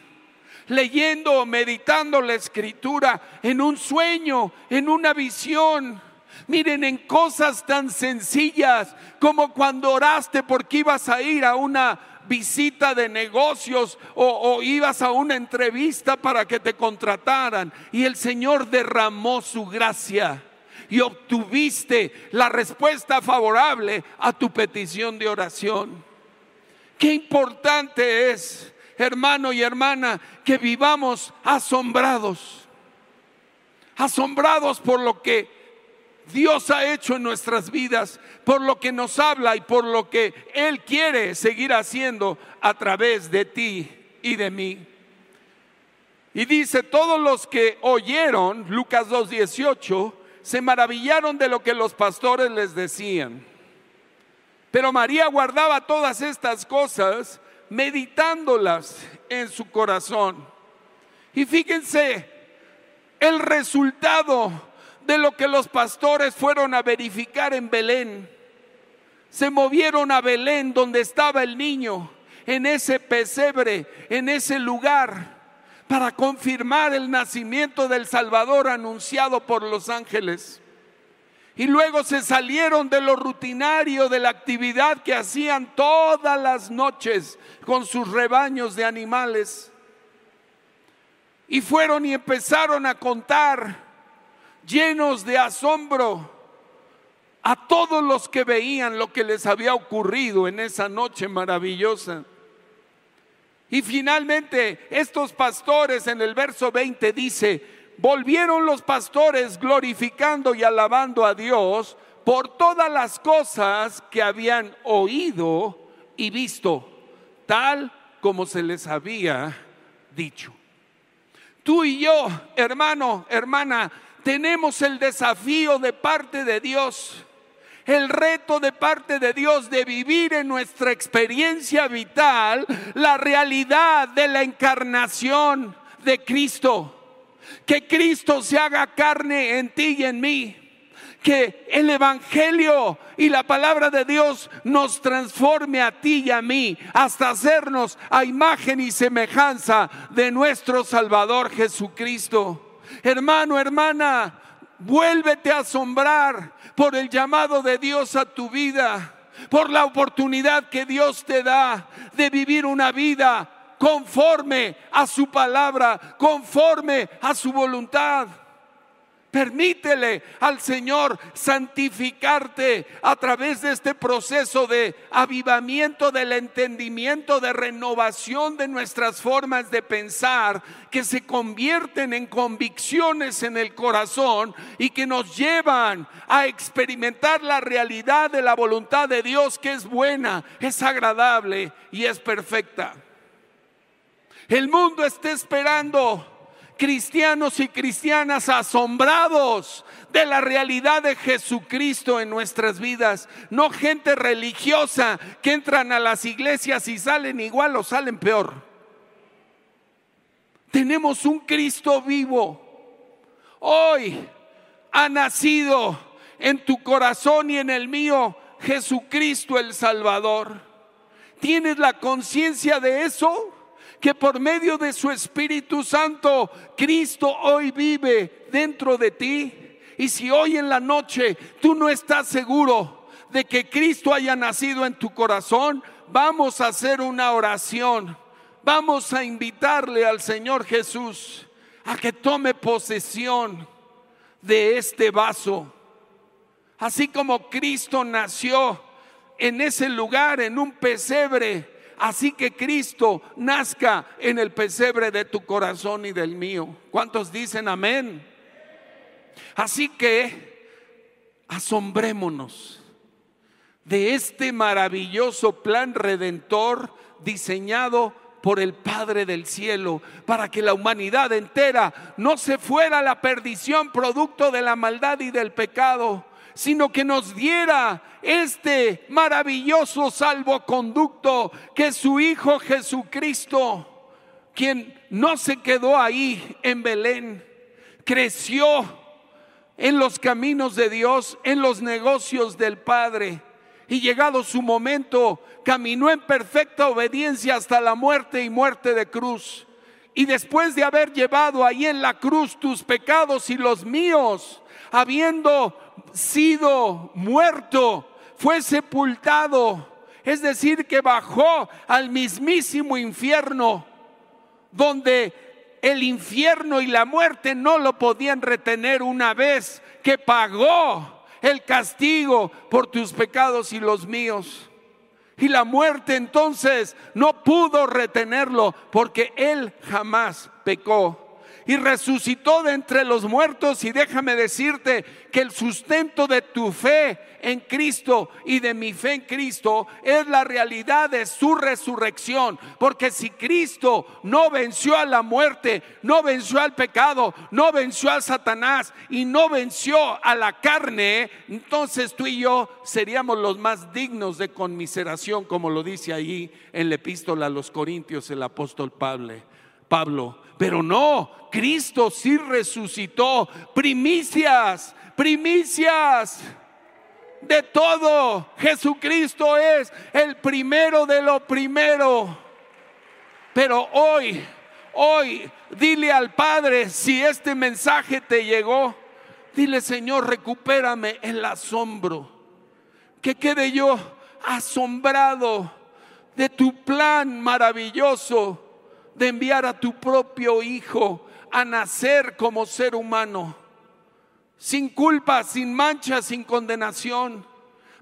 Leyendo o meditando la escritura en un sueño, en una visión. Miren, en cosas tan sencillas como cuando oraste porque ibas a ir a una visita de negocios o, o ibas a una entrevista para que te contrataran y el Señor derramó su gracia y obtuviste la respuesta favorable a tu petición de oración. Qué importante es, hermano y hermana, que vivamos asombrados. Asombrados por lo que Dios ha hecho en nuestras vidas, por lo que nos habla y por lo que Él quiere seguir haciendo a través de ti y de mí. Y dice, todos los que oyeron, Lucas 2.18, se maravillaron de lo que los pastores les decían. Pero María guardaba todas estas cosas, meditándolas en su corazón. Y fíjense el resultado de lo que los pastores fueron a verificar en Belén. Se movieron a Belén donde estaba el niño, en ese pesebre, en ese lugar para confirmar el nacimiento del Salvador anunciado por los ángeles. Y luego se salieron de lo rutinario, de la actividad que hacían todas las noches con sus rebaños de animales. Y fueron y empezaron a contar, llenos de asombro, a todos los que veían lo que les había ocurrido en esa noche maravillosa. Y finalmente estos pastores en el verso 20 dice, volvieron los pastores glorificando y alabando a Dios por todas las cosas que habían oído y visto, tal como se les había dicho. Tú y yo, hermano, hermana, tenemos el desafío de parte de Dios el reto de parte de Dios de vivir en nuestra experiencia vital la realidad de la encarnación de Cristo. Que Cristo se haga carne en ti y en mí. Que el Evangelio y la palabra de Dios nos transforme a ti y a mí hasta hacernos a imagen y semejanza de nuestro Salvador Jesucristo. Hermano, hermana, vuélvete a asombrar por el llamado de Dios a tu vida, por la oportunidad que Dios te da de vivir una vida conforme a su palabra, conforme a su voluntad. Permítele al Señor santificarte a través de este proceso de avivamiento del entendimiento, de renovación de nuestras formas de pensar, que se convierten en convicciones en el corazón y que nos llevan a experimentar la realidad de la voluntad de Dios que es buena, es agradable y es perfecta. El mundo está esperando cristianos y cristianas asombrados de la realidad de Jesucristo en nuestras vidas, no gente religiosa que entran a las iglesias y salen igual o salen peor. Tenemos un Cristo vivo. Hoy ha nacido en tu corazón y en el mío Jesucristo el Salvador. ¿Tienes la conciencia de eso? Que por medio de su Espíritu Santo, Cristo hoy vive dentro de ti. Y si hoy en la noche tú no estás seguro de que Cristo haya nacido en tu corazón, vamos a hacer una oración. Vamos a invitarle al Señor Jesús a que tome posesión de este vaso. Así como Cristo nació en ese lugar, en un pesebre, así que Cristo nazca en el pesebre de tu corazón y del mío. ¿Cuántos dicen amén? Así que asombrémonos de este maravilloso plan redentor diseñado por el Padre del cielo, para que la humanidad entera no se fuera a la perdición producto de la maldad y del pecado, sino que nos diera este maravilloso salvoconducto que su Hijo Jesucristo, quien no se quedó ahí en Belén, creció en los caminos de Dios, en los negocios del Padre. Y llegado su momento, caminó en perfecta obediencia hasta la muerte y muerte de cruz. Y después de haber llevado ahí en la cruz tus pecados y los míos, habiendo sido muerto, fue sepultado, es decir, que bajó al mismísimo infierno, donde el infierno y la muerte no lo podían retener una vez que pagó el castigo por tus pecados y los míos. Y la muerte entonces no pudo retenerlo porque él jamás pecó. Y resucitó de entre los muertos y déjame decirte que el sustento de tu fe en Cristo y de mi fe en Cristo es la realidad de su resurrección. Porque si Cristo no venció a la muerte, no venció al pecado, no venció a Satanás y no venció a la carne, entonces tú y yo seríamos los más dignos de conmiseración, como lo dice ahí en la epístola a los Corintios el apóstol Pablo. Pablo. Pero no, Cristo sí resucitó. Primicias, primicias de todo. Jesucristo es el primero de lo primero. Pero hoy, hoy, dile al Padre si este mensaje te llegó. Dile, Señor, recupérame el asombro. Que quede yo asombrado de tu plan maravilloso de enviar a tu propio Hijo a nacer como ser humano, sin culpa, sin mancha, sin condenación,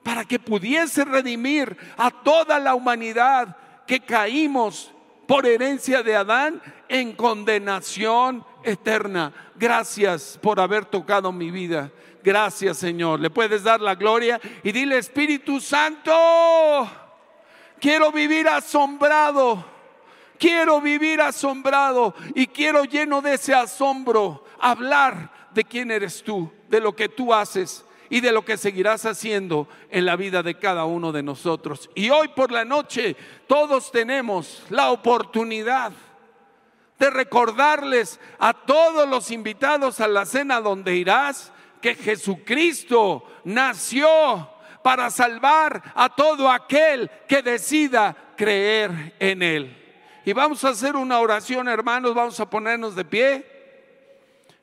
para que pudiese redimir a toda la humanidad que caímos por herencia de Adán en condenación eterna. Gracias por haber tocado mi vida. Gracias Señor. Le puedes dar la gloria y dile Espíritu Santo, quiero vivir asombrado Quiero vivir asombrado y quiero lleno de ese asombro hablar de quién eres tú, de lo que tú haces y de lo que seguirás haciendo en la vida de cada uno de nosotros. Y hoy por la noche todos tenemos la oportunidad de recordarles a todos los invitados a la cena donde irás que Jesucristo nació para salvar a todo aquel que decida creer en Él. Y vamos a hacer una oración, hermanos, vamos a ponernos de pie.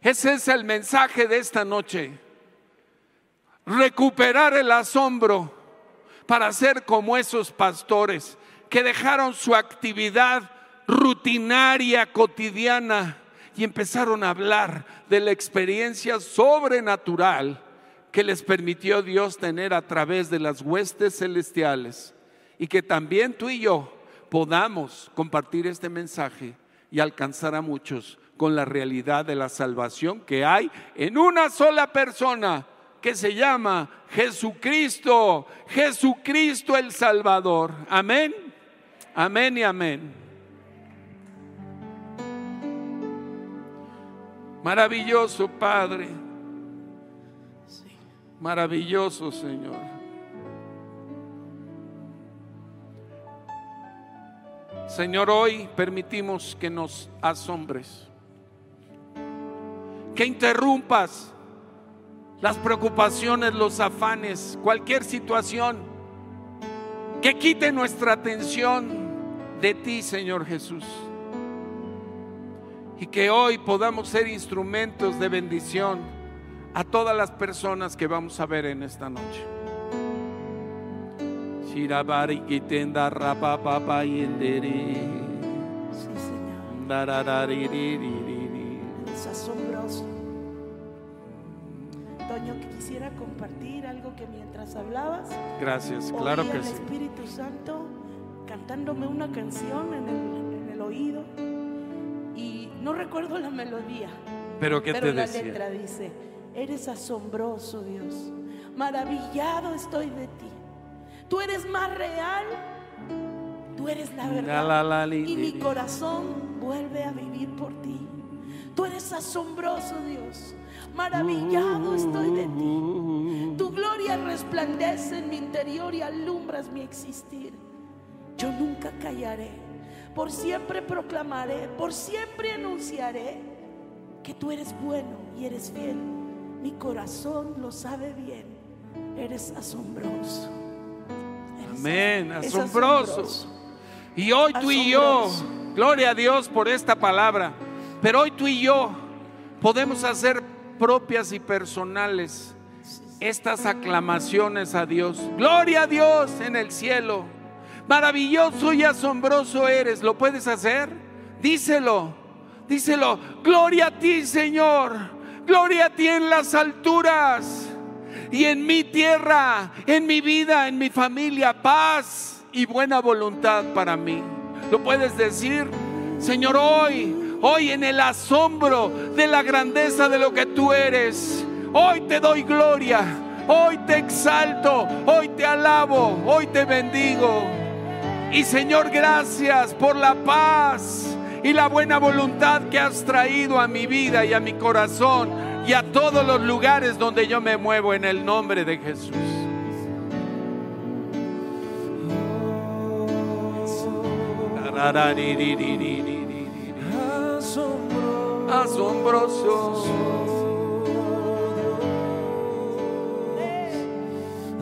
Ese es el mensaje de esta noche. Recuperar el asombro para ser como esos pastores que dejaron su actividad rutinaria, cotidiana, y empezaron a hablar de la experiencia sobrenatural que les permitió Dios tener a través de las huestes celestiales y que también tú y yo podamos compartir este mensaje y alcanzar a muchos con la realidad de la salvación que hay en una sola persona que se llama Jesucristo, Jesucristo el Salvador. Amén, amén y amén. Maravilloso Padre, maravilloso Señor. Señor, hoy permitimos que nos asombres, que interrumpas las preocupaciones, los afanes, cualquier situación, que quite nuestra atención de ti, Señor Jesús. Y que hoy podamos ser instrumentos de bendición a todas las personas que vamos a ver en esta noche. Shirabari kitenda rapa papa. Sí, Señor. Es asombroso. Toño, que quisiera compartir algo que mientras hablabas, Gracias, claro que sí. Espíritu Santo cantándome una canción en el, en el oído y no recuerdo la melodía, Pero ¿qué pero te la decía? letra dice, eres asombroso Dios, maravillado estoy de ti, tú eres más real, tú eres la verdad y mi corazón vuelve a vivir por ti. Tú eres asombroso, Dios. Maravillado estoy de ti. Tu gloria resplandece en mi interior y alumbras mi existir. Yo nunca callaré. Por siempre proclamaré, por siempre anunciaré que tú eres bueno y eres fiel. Mi corazón lo sabe bien. Eres asombroso. Amén, asombroso. Y hoy tú y yo, gloria a Dios por esta palabra, pero hoy tú y yo podemos hacer propias y personales estas aclamaciones a Dios. Gloria a Dios en el cielo. Maravilloso y asombroso eres. ¿Lo puedes hacer? Díselo. Díselo. Gloria a ti, Señor. Gloria a ti en las alturas. Y en mi tierra, en mi vida, en mi familia, paz. y buena voluntad para mí. ¿Lo puedes decir? Señor, hoy, hoy en el asombro de la grandeza de lo que tú eres, hoy te doy gloria, hoy te exalto, hoy te alabo, hoy te bendigo. Y Señor, gracias por la paz y la buena voluntad que has traído a mi vida y a mi corazón y a todos los lugares donde yo me muevo en el nombre de Jesús. Asombroso.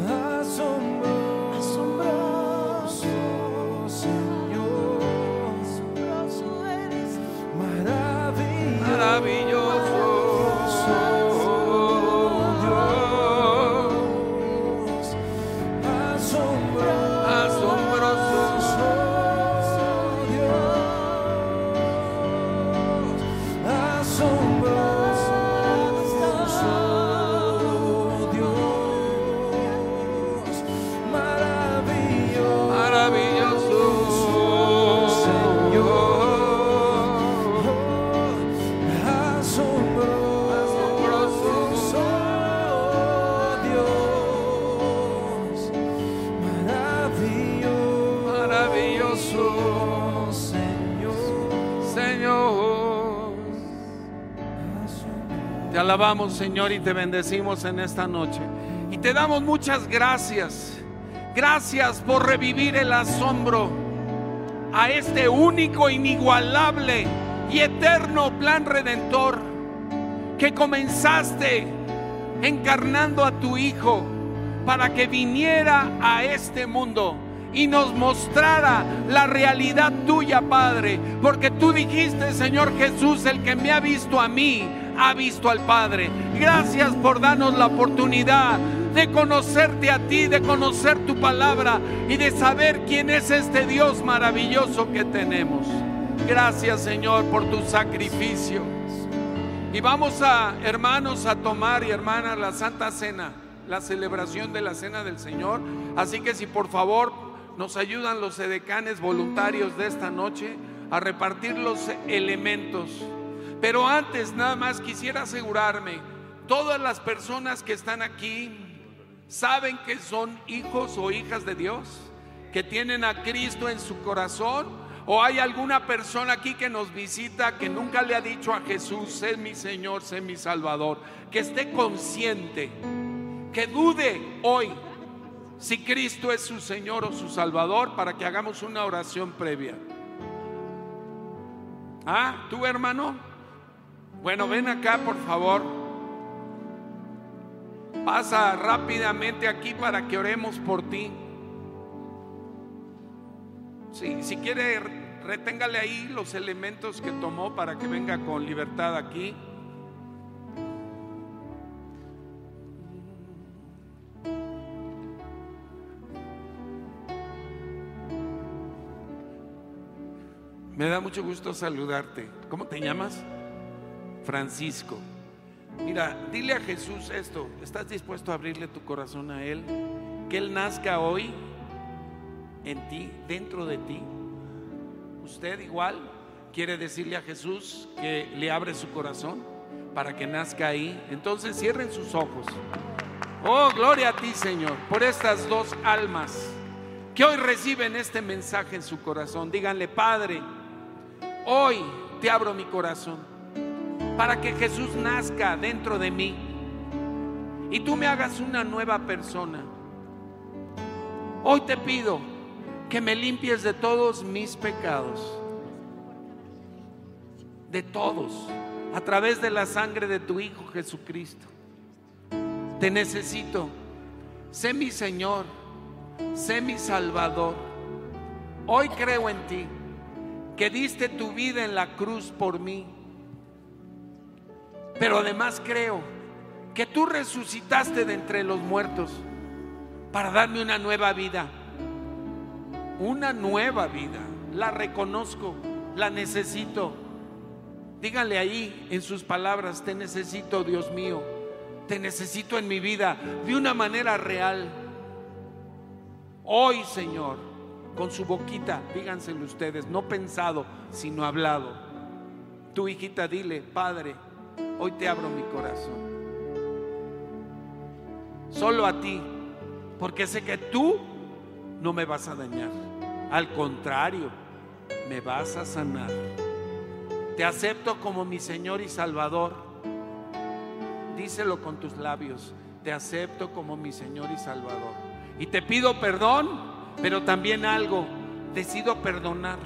Asombroso, asombroso, alabamos, Señor, y te bendecimos en esta noche. Y te damos muchas gracias. Gracias por revivir el asombro a este único, inigualable y eterno plan redentor que comenzaste encarnando a tu Hijo para que viniera a este mundo y nos mostrara la realidad tuya, Padre. Porque tú dijiste, Señor Jesús, el que me ha visto a mí, ha visto al Padre. Gracias por darnos la oportunidad de conocerte a ti, de conocer tu palabra y de saber quién es este Dios maravilloso que tenemos. Gracias, Señor, por tu sacrificio. Y vamos a, hermanos, a tomar y hermanas la Santa Cena, la celebración de la Cena del Señor. Así que si por favor nos ayudan los edecanes voluntarios de esta noche a repartir los elementos. Pero antes nada más quisiera asegurarme, todas las personas que están aquí saben que son hijos o hijas de Dios, que tienen a Cristo en su corazón. ¿O hay alguna persona aquí que nos visita que nunca le ha dicho a Jesús, sé mi Señor, sé mi Salvador? Que esté consciente, que dude hoy si Cristo es su Señor o su Salvador para que hagamos una oración previa. Ah, hermano. Bueno, ven acá por favor. Pasa rápidamente aquí para que oremos por ti. Sí, si quiere, reténgale ahí los elementos que tomó para que venga con libertad aquí. Me da mucho gusto saludarte. ¿Cómo te llamas? Francisco. Mira, dile a Jesús esto. ¿Estás dispuesto a abrirle tu corazón a Él? Que Él nazca hoy en ti, dentro de ti. Usted igual quiere decirle a Jesús que le abre su corazón para que nazca ahí. Entonces cierren sus ojos. Oh, gloria a ti, Señor, por estas dos almas que hoy reciben este mensaje en su corazón. Díganle, Padre, hoy te abro mi corazón para que Jesús nazca dentro de mí y tú me hagas una nueva persona. Hoy te pido que me limpies de todos mis pecados, de todos, a través de la sangre de tu Hijo Jesucristo. Te necesito, sé mi Señor, sé mi Salvador. Hoy creo en ti, que diste tu vida en la cruz por mí. Pero además creo que tú resucitaste de entre los muertos para darme una nueva vida. Una nueva vida. La reconozco, la necesito. Díganle ahí en sus palabras, te necesito, Dios mío. Te necesito en mi vida de una manera real. Hoy, Señor, con su boquita, díganselo ustedes, no pensado, sino hablado. Tu hijita, dile, Padre, hoy te abro mi corazón. Solo a ti, porque sé que tú no me vas a dañar. Al contrario, me vas a sanar. Te acepto como mi Señor y Salvador. Díselo con tus labios. Te acepto como mi Señor y Salvador. Y te pido perdón, pero también algo. Decido perdonar.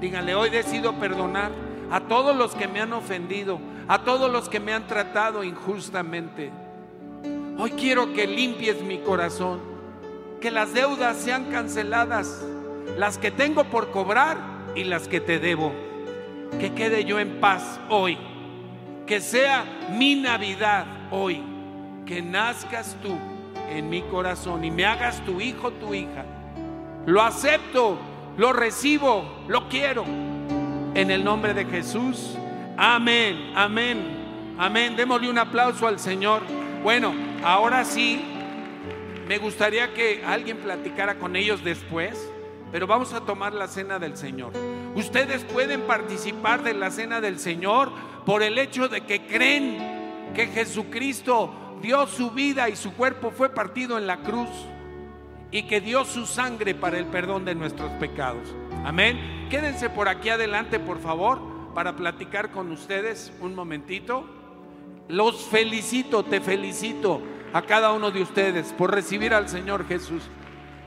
Díganle, hoy decido perdonar a todos los que me han ofendido, a todos los que me han tratado injustamente. Hoy quiero que limpies mi corazón, que las deudas sean canceladas, las que tengo por cobrar y las que te debo. Que quede yo en paz hoy, que sea mi Navidad hoy, que nazcas tú en mi corazón y me hagas tu hijo, tu hija. Lo acepto, lo recibo, lo quiero. En el nombre de Jesús. Amén, amén, amén. Démosle un aplauso al Señor. Bueno, ahora sí, me gustaría que alguien platicara con ellos después, pero vamos a tomar la cena del Señor. Ustedes pueden participar de la cena del Señor por el hecho de que creen que Jesucristo dio su vida y su cuerpo fue partido en la cruz y que dio su sangre para el perdón de nuestros pecados. Amén. Quédense por aquí adelante, por favor, para platicar con ustedes un momentito. Los felicito, te felicito a cada uno de ustedes por recibir al Señor Jesús.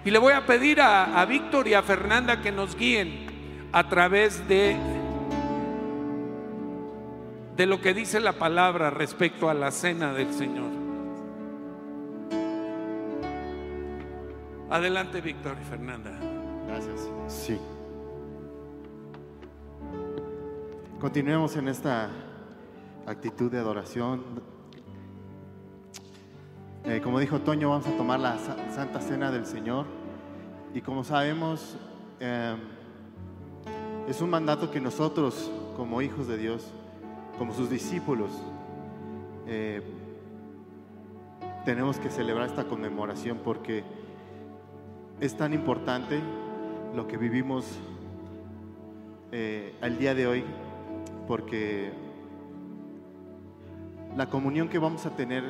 Y le voy a pedir a, a Víctor y a Fernanda que nos guíen a través de, de lo que dice la palabra respecto a la cena del Señor. Adelante, Víctor y Fernanda. Gracias. Sí. Continuemos en esta actitud de adoración. Eh, como dijo Toño, vamos a tomar la sa- Santa Cena del Señor. Y como sabemos, eh, es un mandato que nosotros, como hijos de Dios, como sus discípulos, eh, tenemos que celebrar esta conmemoración porque es tan importante lo que vivimos al día de hoy, porque la comunión que vamos a tener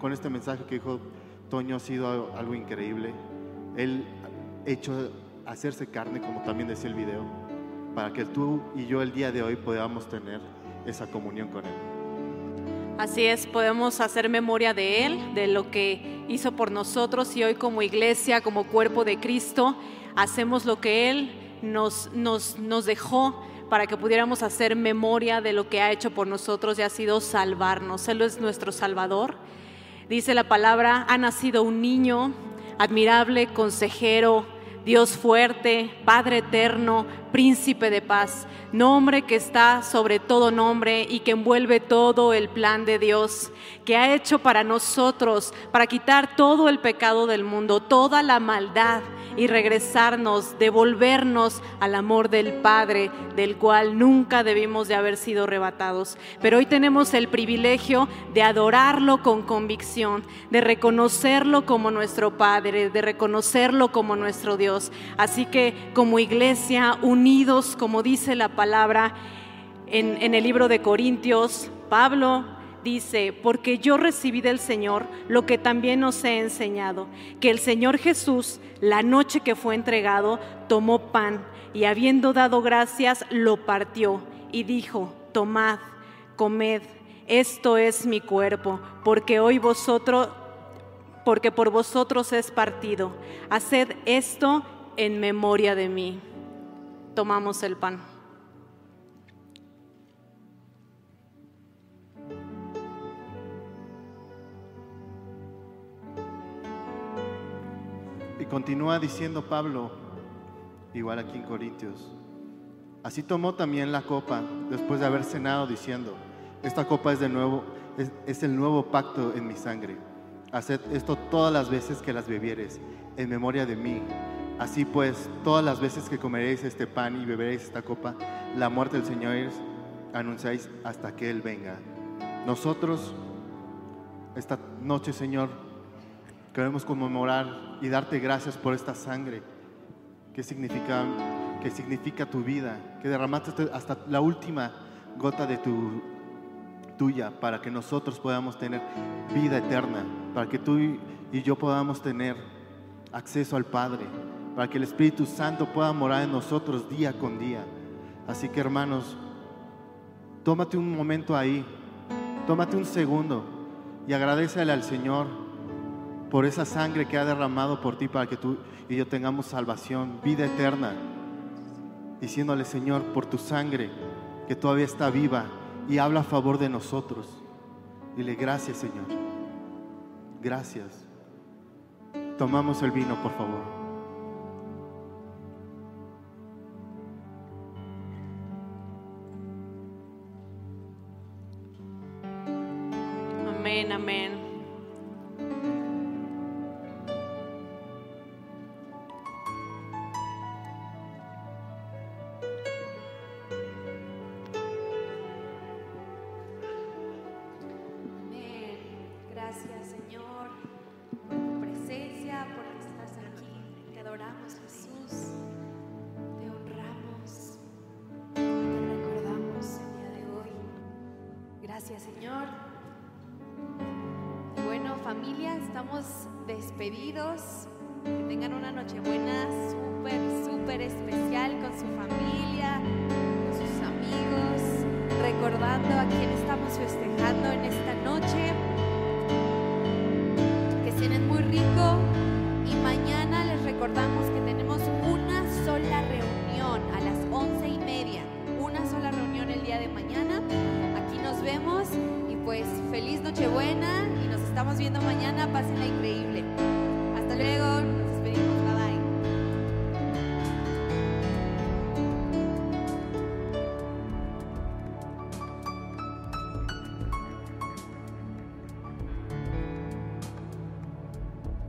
con este mensaje que dijo Toño ha sido algo increíble. Él hecho hacerse carne, como también decía el video, para que tú y yo el día de hoy podamos tener esa comunión con Él. Así es, podemos hacer memoria de Él, de lo que hizo por nosotros y hoy como iglesia, como cuerpo de Cristo, hacemos lo que Él nos, nos, nos dejó para que pudiéramos hacer memoria de lo que ha hecho por nosotros y ha sido salvarnos. Él es nuestro Salvador. Dice la palabra, ha nacido un niño admirable, consejero, Dios fuerte, Padre eterno, príncipe de paz, nombre que está sobre todo nombre y que envuelve todo el plan de Dios, que ha hecho para nosotros, para quitar todo el pecado del mundo, toda la maldad y regresarnos, devolvernos al amor del Padre, del cual nunca debimos de haber sido arrebatados. Pero hoy tenemos el privilegio de adorarlo con convicción, de reconocerlo como nuestro Padre, de reconocerlo como nuestro Dios. Así que como iglesia, unidos, como dice la palabra en, en el libro de Corintios, Pablo dice, porque yo recibí del Señor lo que también os he enseñado, que el Señor Jesús, la noche que fue entregado, tomó pan y habiendo dado gracias, lo partió y dijo, tomad, comed, esto es mi cuerpo, porque hoy vosotros, porque por vosotros es partido. Haced esto en memoria de mí. Tomamos el pan. Continúa diciendo Pablo, igual aquí en Corintios, así tomó también la copa después de haber cenado diciendo, esta copa es de nuevo, es, el nuevo pacto en mi sangre. Haced esto todas las veces que las bebieres en memoria de mí. Así pues, todas las veces que comeréis este pan y beberéis esta copa, la muerte del Señor anunciáis hasta que Él venga. Nosotros, esta noche, Señor, queremos conmemorar y darte gracias por esta sangre, qué significa, qué significa tu vida, que derramaste hasta- la última gota de tu tuya para que nosotros podamos tener vida eterna, para que tú y yo podamos tener acceso al Padre, para que el Espíritu Santo pueda morar en nosotros día con día. Así que hermanos, tómate un momento ahí, tómate un segundo y agradecele al Señor por esa sangre que ha derramado por ti para que tú y yo tengamos salvación, vida eterna. Diciéndole, Señor, por tu sangre que todavía está viva y habla a favor de nosotros. Dile, gracias, Señor. Gracias. Tomamos el vino, por favor.